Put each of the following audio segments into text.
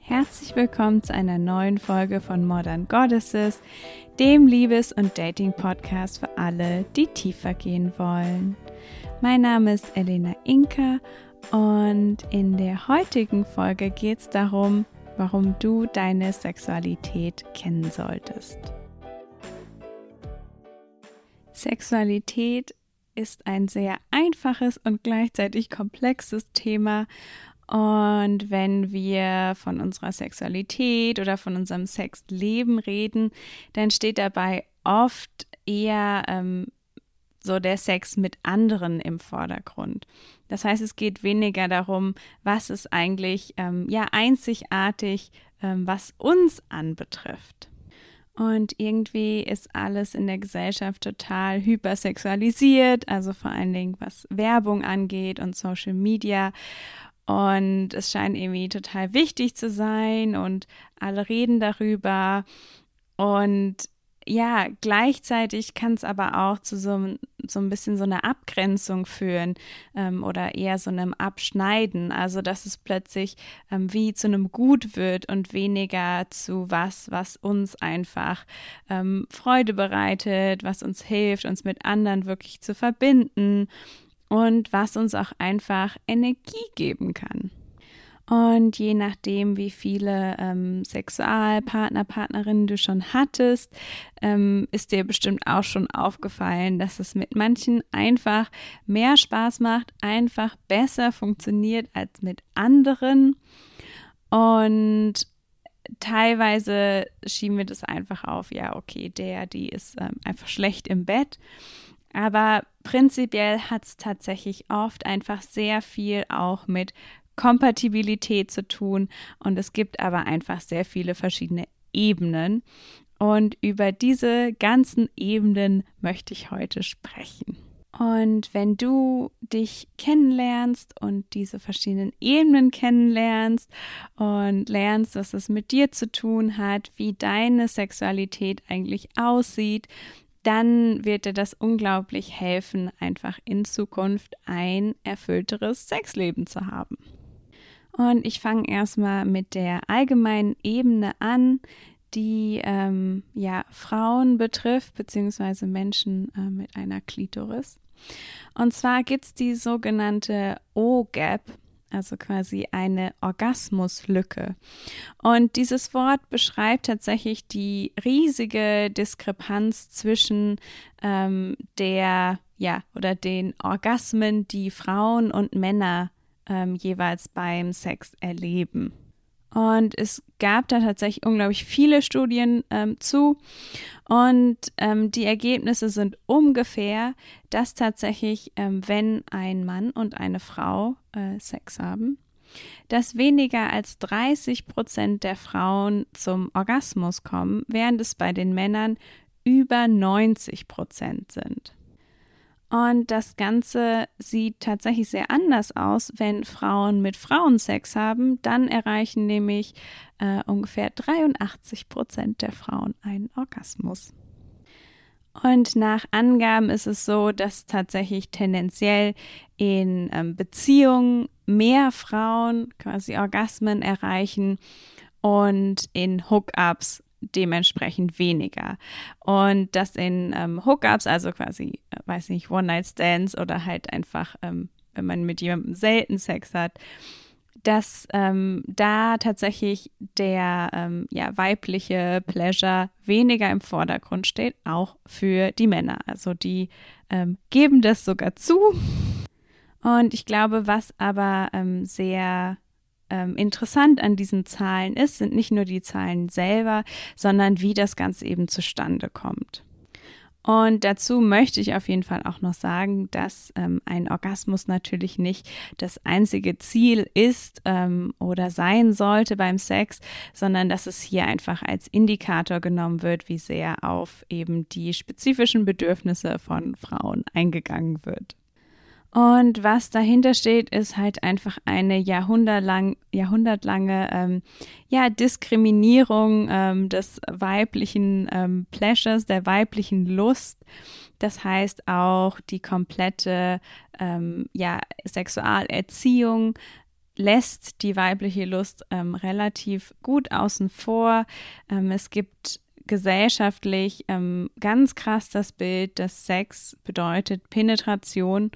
Herzlich willkommen zu einer neuen Folge von Modern Goddesses, dem Liebes- und Dating-Podcast für alle, die tiefer gehen wollen. Mein Name ist Elena Inka und in der heutigen Folge geht es darum, warum du deine Sexualität kennen solltest. Sexualität ist ein sehr einfaches und gleichzeitig komplexes Thema und wenn wir von unserer Sexualität oder von unserem Sexleben reden, dann steht dabei oft eher ähm, so der Sex mit anderen im Vordergrund. Das heißt, es geht weniger darum, was ist eigentlich ähm, ja einzigartig, ähm, was uns anbetrifft. Und irgendwie ist alles in der Gesellschaft total hypersexualisiert, also vor allen Dingen was Werbung angeht und Social Media. Und es scheint irgendwie total wichtig zu sein und alle reden darüber. Und ja, gleichzeitig kann es aber auch zu so, so ein bisschen so einer Abgrenzung führen ähm, oder eher so einem Abschneiden. Also, dass es plötzlich ähm, wie zu einem Gut wird und weniger zu was, was uns einfach ähm, Freude bereitet, was uns hilft, uns mit anderen wirklich zu verbinden und was uns auch einfach Energie geben kann. Und je nachdem, wie viele ähm, Sexualpartner, Partnerinnen du schon hattest, ähm, ist dir bestimmt auch schon aufgefallen, dass es mit manchen einfach mehr Spaß macht, einfach besser funktioniert als mit anderen. Und teilweise schieben wir das einfach auf, ja, okay, der, die ist ähm, einfach schlecht im Bett. Aber prinzipiell hat es tatsächlich oft einfach sehr viel auch mit Kompatibilität zu tun und es gibt aber einfach sehr viele verschiedene Ebenen. Und über diese ganzen Ebenen möchte ich heute sprechen. Und wenn du dich kennenlernst und diese verschiedenen Ebenen kennenlernst und lernst, was es mit dir zu tun hat, wie deine Sexualität eigentlich aussieht, dann wird dir das unglaublich helfen, einfach in Zukunft ein erfüllteres Sexleben zu haben. Und ich fange erstmal mit der allgemeinen Ebene an, die ähm, ja Frauen betrifft, beziehungsweise Menschen äh, mit einer Klitoris. Und zwar gibt es die sogenannte O-Gap also quasi eine Orgasmuslücke. Und dieses Wort beschreibt tatsächlich die riesige Diskrepanz zwischen ähm, der, ja, oder den Orgasmen, die Frauen und Männer ähm, jeweils beim Sex erleben. Und es gab da tatsächlich unglaublich viele Studien ähm, zu. Und ähm, die Ergebnisse sind ungefähr, dass tatsächlich, ähm, wenn ein Mann und eine Frau äh, Sex haben, dass weniger als 30 Prozent der Frauen zum Orgasmus kommen, während es bei den Männern über 90 Prozent sind. Und das Ganze sieht tatsächlich sehr anders aus, wenn Frauen mit Frauen Sex haben. Dann erreichen nämlich äh, ungefähr 83 Prozent der Frauen einen Orgasmus. Und nach Angaben ist es so, dass tatsächlich tendenziell in ähm, Beziehungen mehr Frauen quasi Orgasmen erreichen und in Hookups dementsprechend weniger. Und das in ähm, Hookups, also quasi, äh, weiß nicht, One-Night-Stands oder halt einfach, ähm, wenn man mit jemandem selten Sex hat, dass ähm, da tatsächlich der ähm, ja, weibliche Pleasure weniger im Vordergrund steht, auch für die Männer. Also die ähm, geben das sogar zu. Und ich glaube, was aber ähm, sehr ähm, interessant an diesen Zahlen ist, sind nicht nur die Zahlen selber, sondern wie das Ganze eben zustande kommt. Und dazu möchte ich auf jeden Fall auch noch sagen, dass ähm, ein Orgasmus natürlich nicht das einzige Ziel ist ähm, oder sein sollte beim Sex, sondern dass es hier einfach als Indikator genommen wird, wie sehr auf eben die spezifischen Bedürfnisse von Frauen eingegangen wird. Und was dahinter steht, ist halt einfach eine jahrhundertlang, jahrhundertlange ähm, ja, Diskriminierung ähm, des weiblichen ähm, Pleasures, der weiblichen Lust. Das heißt auch die komplette ähm, ja, Sexualerziehung lässt die weibliche Lust ähm, relativ gut außen vor. Ähm, es gibt gesellschaftlich ganz krass das Bild, dass Sex bedeutet Penetration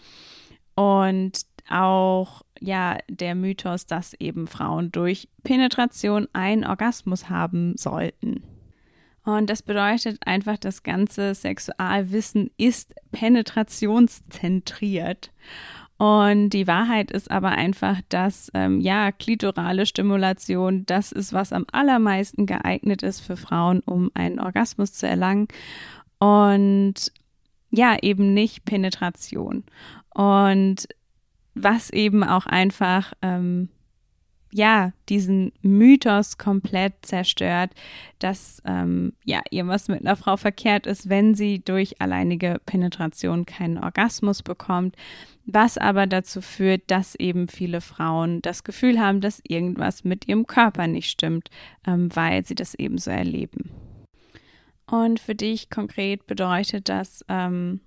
und auch ja der Mythos, dass eben Frauen durch Penetration einen Orgasmus haben sollten. Und das bedeutet einfach, das ganze Sexualwissen ist penetrationszentriert. Und die Wahrheit ist aber einfach, dass ähm, ja, klitorale Stimulation das ist, was am allermeisten geeignet ist für Frauen, um einen Orgasmus zu erlangen. Und ja, eben nicht Penetration. Und was eben auch einfach ähm, ja, diesen Mythos komplett zerstört, dass ähm, ja, irgendwas mit einer Frau verkehrt ist, wenn sie durch alleinige Penetration keinen Orgasmus bekommt, was aber dazu führt, dass eben viele Frauen das Gefühl haben, dass irgendwas mit ihrem Körper nicht stimmt, ähm, weil sie das eben so erleben. Und für dich konkret bedeutet das, ähm,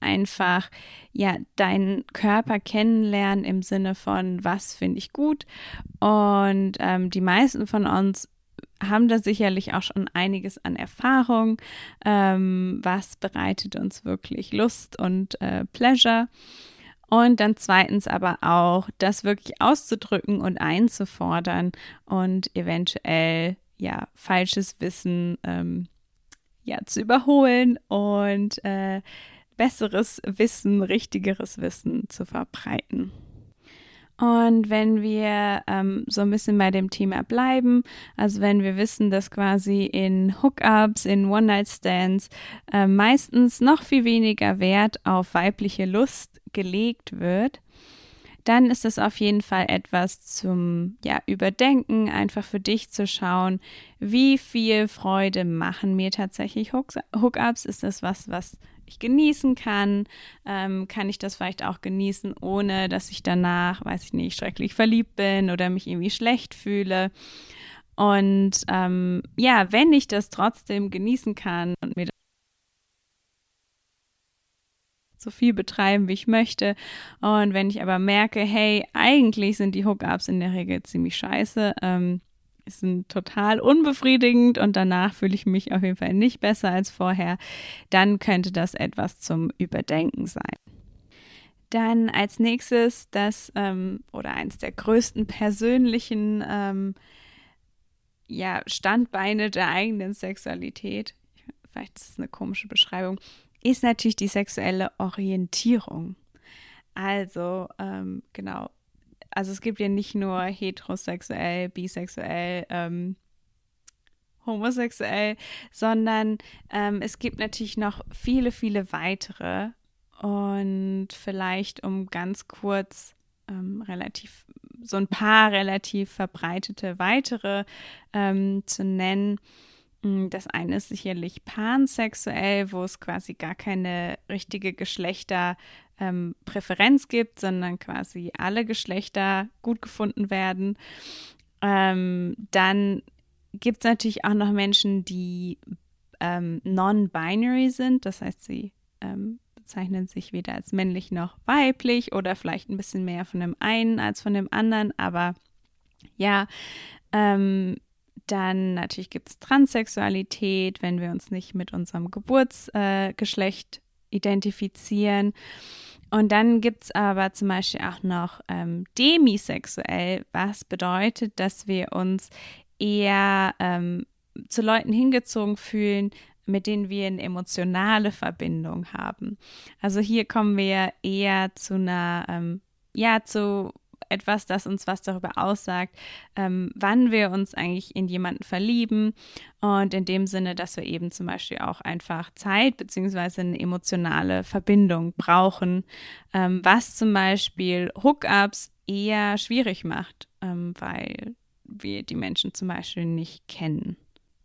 einfach ja deinen Körper kennenlernen im Sinne von was finde ich gut und ähm, die meisten von uns haben da sicherlich auch schon einiges an Erfahrung, ähm, was bereitet uns wirklich Lust und äh, Pleasure. Und dann zweitens aber auch, das wirklich auszudrücken und einzufordern und eventuell ja falsches Wissen ähm, ja zu überholen und äh, besseres Wissen, richtigeres Wissen zu verbreiten. Und wenn wir ähm, so ein bisschen bei dem Thema bleiben, also wenn wir wissen, dass quasi in Hookups, in One-Night-Stands äh, meistens noch viel weniger Wert auf weibliche Lust gelegt wird, dann ist es auf jeden Fall etwas zum ja, Überdenken, einfach für dich zu schauen, wie viel Freude machen mir tatsächlich Hookups? Ist das was, was ich genießen kann, ähm, kann ich das vielleicht auch genießen, ohne dass ich danach, weiß ich nicht, schrecklich verliebt bin oder mich irgendwie schlecht fühle. Und ähm, ja, wenn ich das trotzdem genießen kann und mir so viel betreiben, wie ich möchte. Und wenn ich aber merke, hey, eigentlich sind die Hookups in der Regel ziemlich scheiße, ähm, sind total unbefriedigend und danach fühle ich mich auf jeden Fall nicht besser als vorher, dann könnte das etwas zum Überdenken sein. Dann als nächstes das ähm, oder eins der größten persönlichen ähm, ja, Standbeine der eigenen Sexualität, vielleicht ist es eine komische Beschreibung, ist natürlich die sexuelle Orientierung. Also ähm, genau, also es gibt ja nicht nur heterosexuell, bisexuell, ähm, homosexuell, sondern ähm, es gibt natürlich noch viele, viele weitere. Und vielleicht um ganz kurz ähm, relativ so ein paar relativ verbreitete weitere ähm, zu nennen. Hm, das eine ist sicherlich pansexuell, wo es quasi gar keine richtige Geschlechter ähm, gibt, sondern quasi alle Geschlechter gut gefunden werden. Ähm, dann gibt es natürlich auch noch Menschen, die ähm, non-binary sind, das heißt, sie ähm, bezeichnen sich weder als männlich noch weiblich oder vielleicht ein bisschen mehr von dem einen als von dem anderen, aber ja, ähm, dann natürlich gibt es Transsexualität, wenn wir uns nicht mit unserem Geburtsgeschlecht äh, identifizieren. Und dann gibt es aber zum Beispiel auch noch ähm, demisexuell, was bedeutet, dass wir uns eher ähm, zu Leuten hingezogen fühlen, mit denen wir eine emotionale Verbindung haben. Also hier kommen wir eher zu einer, ähm, ja, zu etwas, das uns was darüber aussagt, ähm, wann wir uns eigentlich in jemanden verlieben und in dem Sinne, dass wir eben zum Beispiel auch einfach Zeit beziehungsweise eine emotionale Verbindung brauchen, ähm, was zum Beispiel Hookups eher schwierig macht, ähm, weil wir die Menschen zum Beispiel nicht kennen.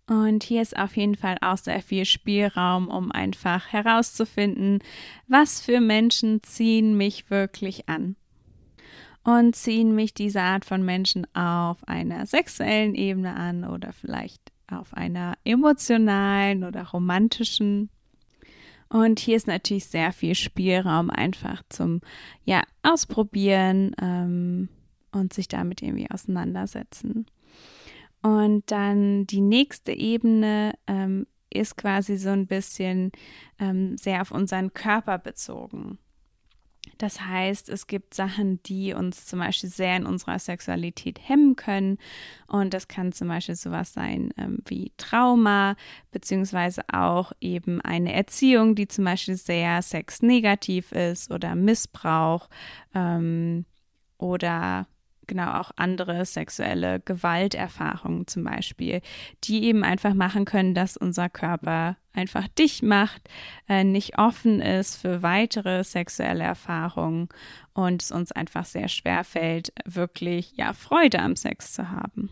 Und hier ist auf jeden Fall auch sehr viel Spielraum, um einfach herauszufinden, was für Menschen ziehen mich wirklich an. Und ziehen mich diese Art von Menschen auf einer sexuellen Ebene an oder vielleicht auf einer emotionalen oder romantischen. Und hier ist natürlich sehr viel Spielraum einfach zum ja, Ausprobieren ähm, und sich damit irgendwie auseinandersetzen. Und dann die nächste Ebene ähm, ist quasi so ein bisschen ähm, sehr auf unseren Körper bezogen. Das heißt, es gibt Sachen, die uns zum Beispiel sehr in unserer Sexualität hemmen können. Und das kann zum Beispiel sowas sein ähm, wie Trauma, beziehungsweise auch eben eine Erziehung, die zum Beispiel sehr sexnegativ ist oder Missbrauch ähm, oder genau auch andere sexuelle Gewalterfahrungen zum Beispiel, die eben einfach machen können, dass unser Körper einfach dicht macht, äh, nicht offen ist für weitere sexuelle Erfahrungen und es uns einfach sehr schwer fällt, wirklich ja Freude am Sex zu haben.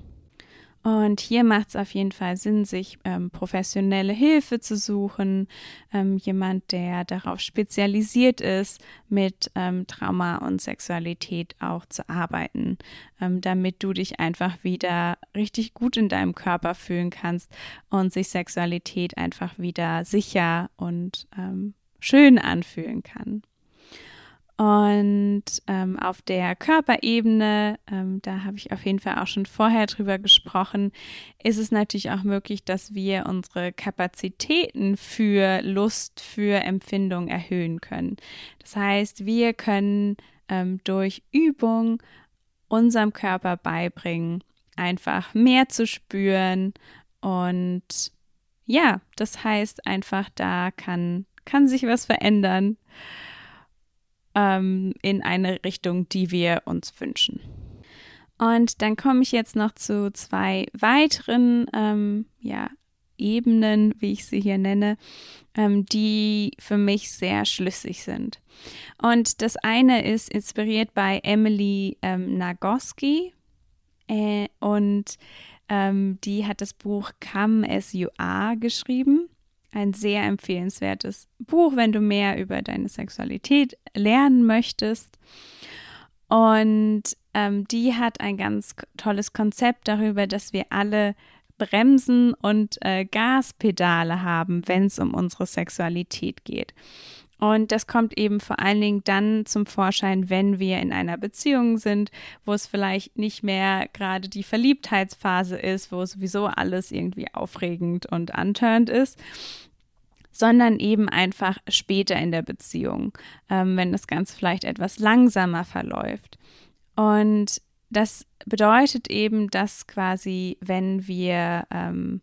Und hier macht es auf jeden Fall Sinn, sich ähm, professionelle Hilfe zu suchen, ähm, jemand, der darauf spezialisiert ist, mit ähm, Trauma und Sexualität auch zu arbeiten, ähm, damit du dich einfach wieder richtig gut in deinem Körper fühlen kannst und sich Sexualität einfach wieder sicher und ähm, schön anfühlen kann. Und ähm, auf der Körperebene, ähm, da habe ich auf jeden Fall auch schon vorher drüber gesprochen, ist es natürlich auch möglich, dass wir unsere Kapazitäten für Lust, für Empfindung erhöhen können. Das heißt, wir können ähm, durch Übung unserem Körper beibringen, einfach mehr zu spüren. Und ja, das heißt einfach, da kann, kann sich was verändern ähm, in eine Richtung, die wir uns wünschen. Und dann komme ich jetzt noch zu zwei weiteren ähm, ja, Ebenen, wie ich sie hier nenne, ähm, die für mich sehr schlüssig sind. Und das eine ist inspiriert bei Emily ähm, Nagoski äh, und ähm, die hat das Buch Come As You Are geschrieben ein sehr empfehlenswertes Buch, wenn du mehr über deine Sexualität lernen möchtest. Und ähm, die hat ein ganz tolles Konzept darüber, dass wir alle Bremsen und äh, Gaspedale haben, wenn es um unsere Sexualität geht. Und das kommt eben vor allen Dingen dann zum Vorschein, wenn wir in einer Beziehung sind, wo es vielleicht nicht mehr gerade die Verliebtheitsphase ist, wo sowieso alles irgendwie aufregend und antörend ist, sondern eben einfach später in der Beziehung, ähm, wenn das Ganze vielleicht etwas langsamer verläuft. Und das bedeutet eben, dass quasi, wenn wir ähm,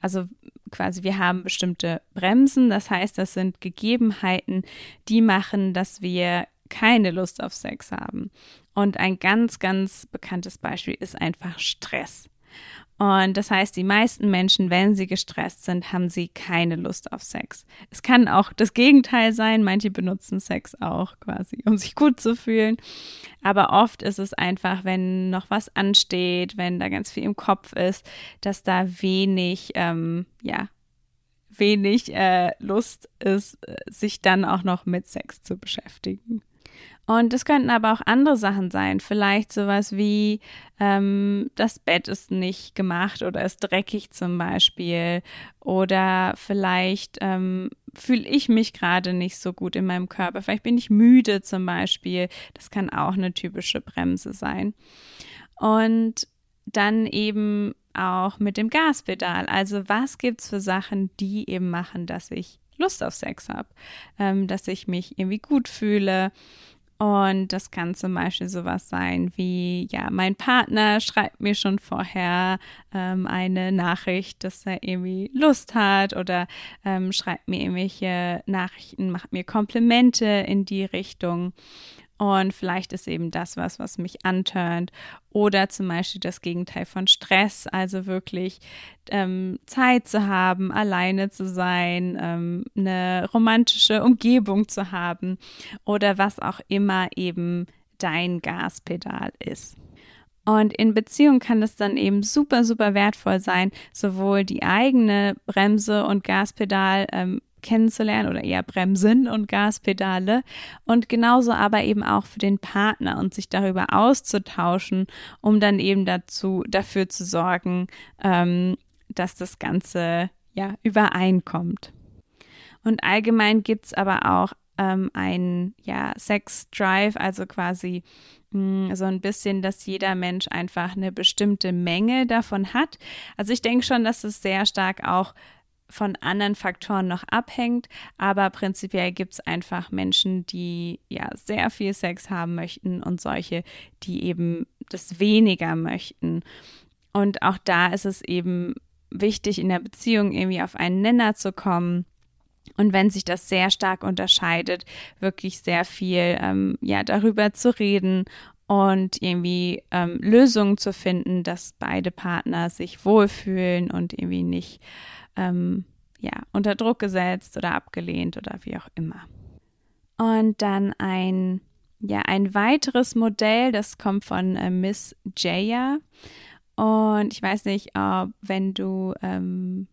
also quasi, wir haben bestimmte Bremsen, das heißt, das sind Gegebenheiten, die machen, dass wir keine Lust auf Sex haben. Und ein ganz, ganz bekanntes Beispiel ist einfach Stress. Und das heißt, die meisten Menschen, wenn sie gestresst sind, haben sie keine Lust auf Sex. Es kann auch das Gegenteil sein. Manche benutzen Sex auch quasi, um sich gut zu fühlen. Aber oft ist es einfach, wenn noch was ansteht, wenn da ganz viel im Kopf ist, dass da wenig, ähm, ja, wenig äh, Lust ist, äh, sich dann auch noch mit Sex zu beschäftigen. Und es könnten aber auch andere Sachen sein. Vielleicht sowas wie ähm, das Bett ist nicht gemacht oder ist dreckig zum Beispiel. Oder vielleicht ähm, fühle ich mich gerade nicht so gut in meinem Körper. Vielleicht bin ich müde zum Beispiel. Das kann auch eine typische Bremse sein. Und dann eben auch mit dem Gaspedal. Also was gibt es für Sachen, die eben machen, dass ich Lust auf Sex habe, ähm, dass ich mich irgendwie gut fühle und das kann zum Beispiel sowas sein wie, ja, mein Partner schreibt mir schon vorher ähm, eine Nachricht, dass er irgendwie Lust hat oder ähm, schreibt mir irgendwelche Nachrichten, macht mir Komplimente in die Richtung. Und vielleicht ist eben das was, was mich antörnt. Oder zum Beispiel das Gegenteil von Stress, also wirklich ähm, Zeit zu haben, alleine zu sein, ähm, eine romantische Umgebung zu haben oder was auch immer eben dein Gaspedal ist. Und in Beziehung kann es dann eben super, super wertvoll sein, sowohl die eigene Bremse und Gaspedal ähm, kennenzulernen oder eher Bremsen und Gaspedale und genauso aber eben auch für den Partner und sich darüber auszutauschen, um dann eben dazu dafür zu sorgen, ähm, dass das Ganze ja übereinkommt. Und allgemein gibt es aber auch ähm, ein ja, Sex Drive, also quasi mh, hm, so ein bisschen, dass jeder Mensch einfach eine bestimmte Menge davon hat. Also ich denke schon, dass es sehr stark auch von anderen Faktoren noch abhängt, aber prinzipiell gibt es einfach Menschen, die ja sehr viel Sex haben möchten und solche, die eben das weniger möchten. Und auch da ist es eben wichtig, in der Beziehung irgendwie auf einen Nenner zu kommen. Und wenn sich das sehr stark unterscheidet, wirklich sehr viel ähm, ja darüber zu reden und irgendwie ähm, Lösungen zu finden, dass beide Partner sich wohlfühlen und irgendwie nicht ähm, ja, unter Druck gesetzt oder abgelehnt oder wie auch immer. Und dann ein, ja, ein weiteres Modell, das kommt von äh, Miss Jaya. Und ich weiß nicht, ob wenn du ähm,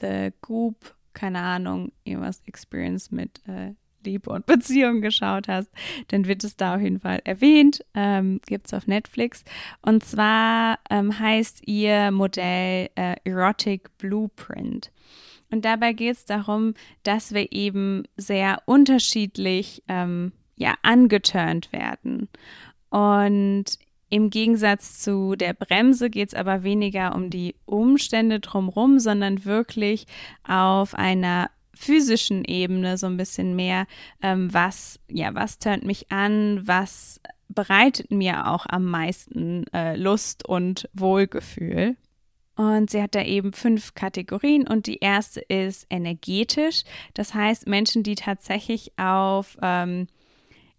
The Group, keine Ahnung, irgendwas Experience mit äh, Liebe und Beziehung geschaut hast, dann wird es da auf jeden Fall erwähnt. Ähm, Gibt es auf Netflix. Und zwar ähm, heißt ihr Modell äh, Erotic Blueprint. Und dabei geht es darum, dass wir eben sehr unterschiedlich ähm, ja, angeturnt werden. Und im Gegensatz zu der Bremse geht es aber weniger um die Umstände drumherum, sondern wirklich auf einer physischen Ebene so ein bisschen mehr, ähm, was, ja, was tönt mich an, was bereitet mir auch am meisten äh, Lust und Wohlgefühl. Und sie hat da eben fünf Kategorien und die erste ist energetisch. Das heißt Menschen, die tatsächlich auf ähm,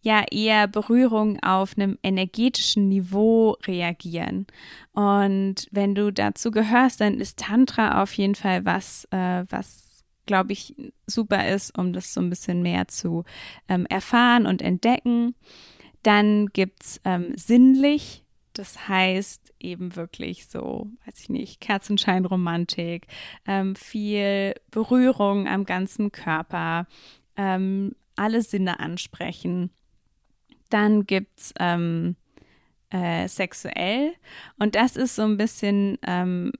ja eher Berührung auf einem energetischen Niveau reagieren. Und wenn du dazu gehörst, dann ist Tantra auf jeden Fall was, äh, was glaube ich, super ist, um das so ein bisschen mehr zu ähm, erfahren und entdecken. Dann gibt es ähm, sinnlich, das heißt eben wirklich so, weiß ich nicht, Kerzenscheinromantik, ähm, viel Berührung am ganzen Körper, ähm, alle Sinne ansprechen. Dann gibt es ähm, äh, sexuell und das ist so ein bisschen ähm,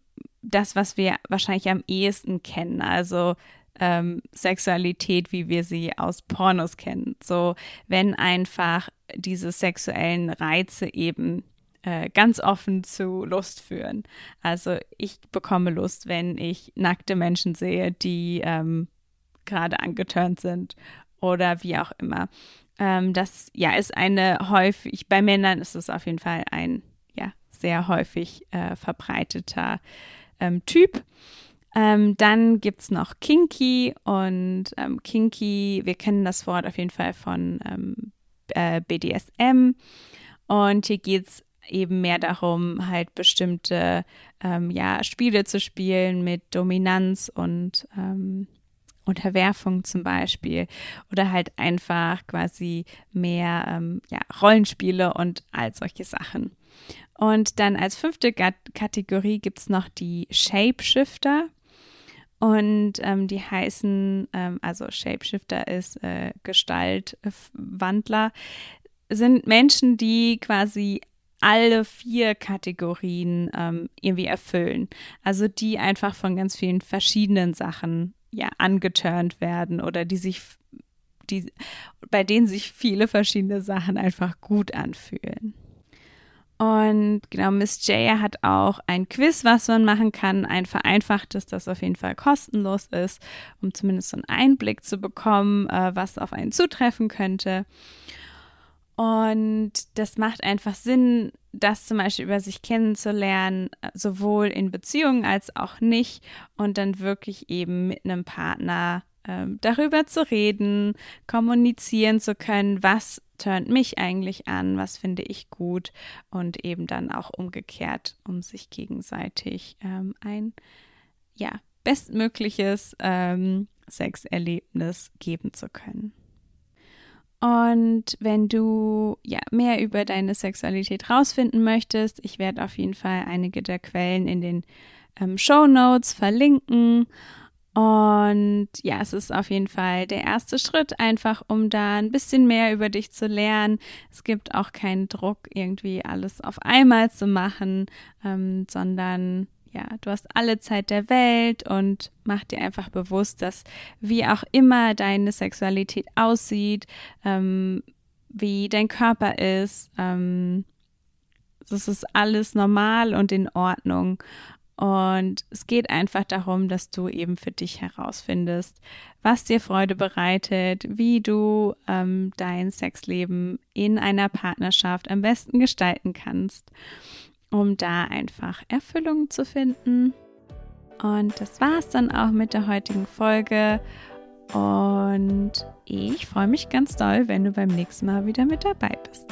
das, was wir wahrscheinlich am ehesten kennen. Also ähm, Sexualität, wie wir sie aus Pornos kennen. So, wenn einfach diese sexuellen Reize eben äh, ganz offen zu Lust führen. Also ich bekomme Lust, wenn ich nackte Menschen sehe, die ähm, gerade angeturnt sind oder wie auch immer. Ähm, das ja ist eine häufig, bei Männern ist es auf jeden Fall ein ja sehr häufig äh, verbreiteter ähm, Typ. Ähm, dann gibt es noch Kinky und ähm, Kinky, wir kennen das Wort auf jeden Fall von ähm, äh, BDSM. Und hier geht es eben mehr darum, halt bestimmte ähm, ja, Spiele zu spielen mit Dominanz und ähm, Unterwerfung zum Beispiel oder halt einfach quasi mehr ähm, ja, Rollenspiele und all solche Sachen. Und dann als fünfte Kategorie gibt es noch die Shapeshifter. Und ähm, die heißen, ähm, also Shapeshifter ist äh, Gestaltwandler, sind Menschen, die quasi alle vier Kategorien ähm, irgendwie erfüllen. Also die einfach von ganz vielen verschiedenen Sachen ja angeturnt werden oder die sich, die, bei denen sich viele verschiedene Sachen einfach gut anfühlen. Und genau, Miss Jaya hat auch ein Quiz, was man machen kann, ein vereinfachtes, das auf jeden Fall kostenlos ist, um zumindest so einen Einblick zu bekommen, äh, was auf einen zutreffen könnte. Und das macht einfach Sinn, das zum Beispiel über sich kennenzulernen, sowohl in Beziehungen als auch nicht und dann wirklich eben mit einem Partner ähm, darüber zu reden, kommunizieren zu können, was turnt mich eigentlich an, was finde ich gut und eben dann auch umgekehrt, um sich gegenseitig ähm, ein ja bestmögliches ähm, Sexerlebnis geben zu können. Und wenn du ja mehr über deine Sexualität rausfinden möchtest, ich werde auf jeden Fall einige der Quellen in den ähm, Show Notes verlinken. Und ja, es ist auf jeden Fall der erste Schritt, einfach um da ein bisschen mehr über dich zu lernen. Es gibt auch keinen Druck, irgendwie alles auf einmal zu machen, ähm, sondern ja, du hast alle Zeit der Welt und mach dir einfach bewusst, dass wie auch immer deine Sexualität aussieht, ähm, wie dein Körper ist, ähm, das ist alles normal und in Ordnung. Und es geht einfach darum, dass du eben für dich herausfindest, was dir Freude bereitet, wie du ähm, dein Sexleben in einer Partnerschaft am besten gestalten kannst, um da einfach Erfüllung zu finden. Und das war es dann auch mit der heutigen Folge. Und ich freue mich ganz doll, wenn du beim nächsten Mal wieder mit dabei bist.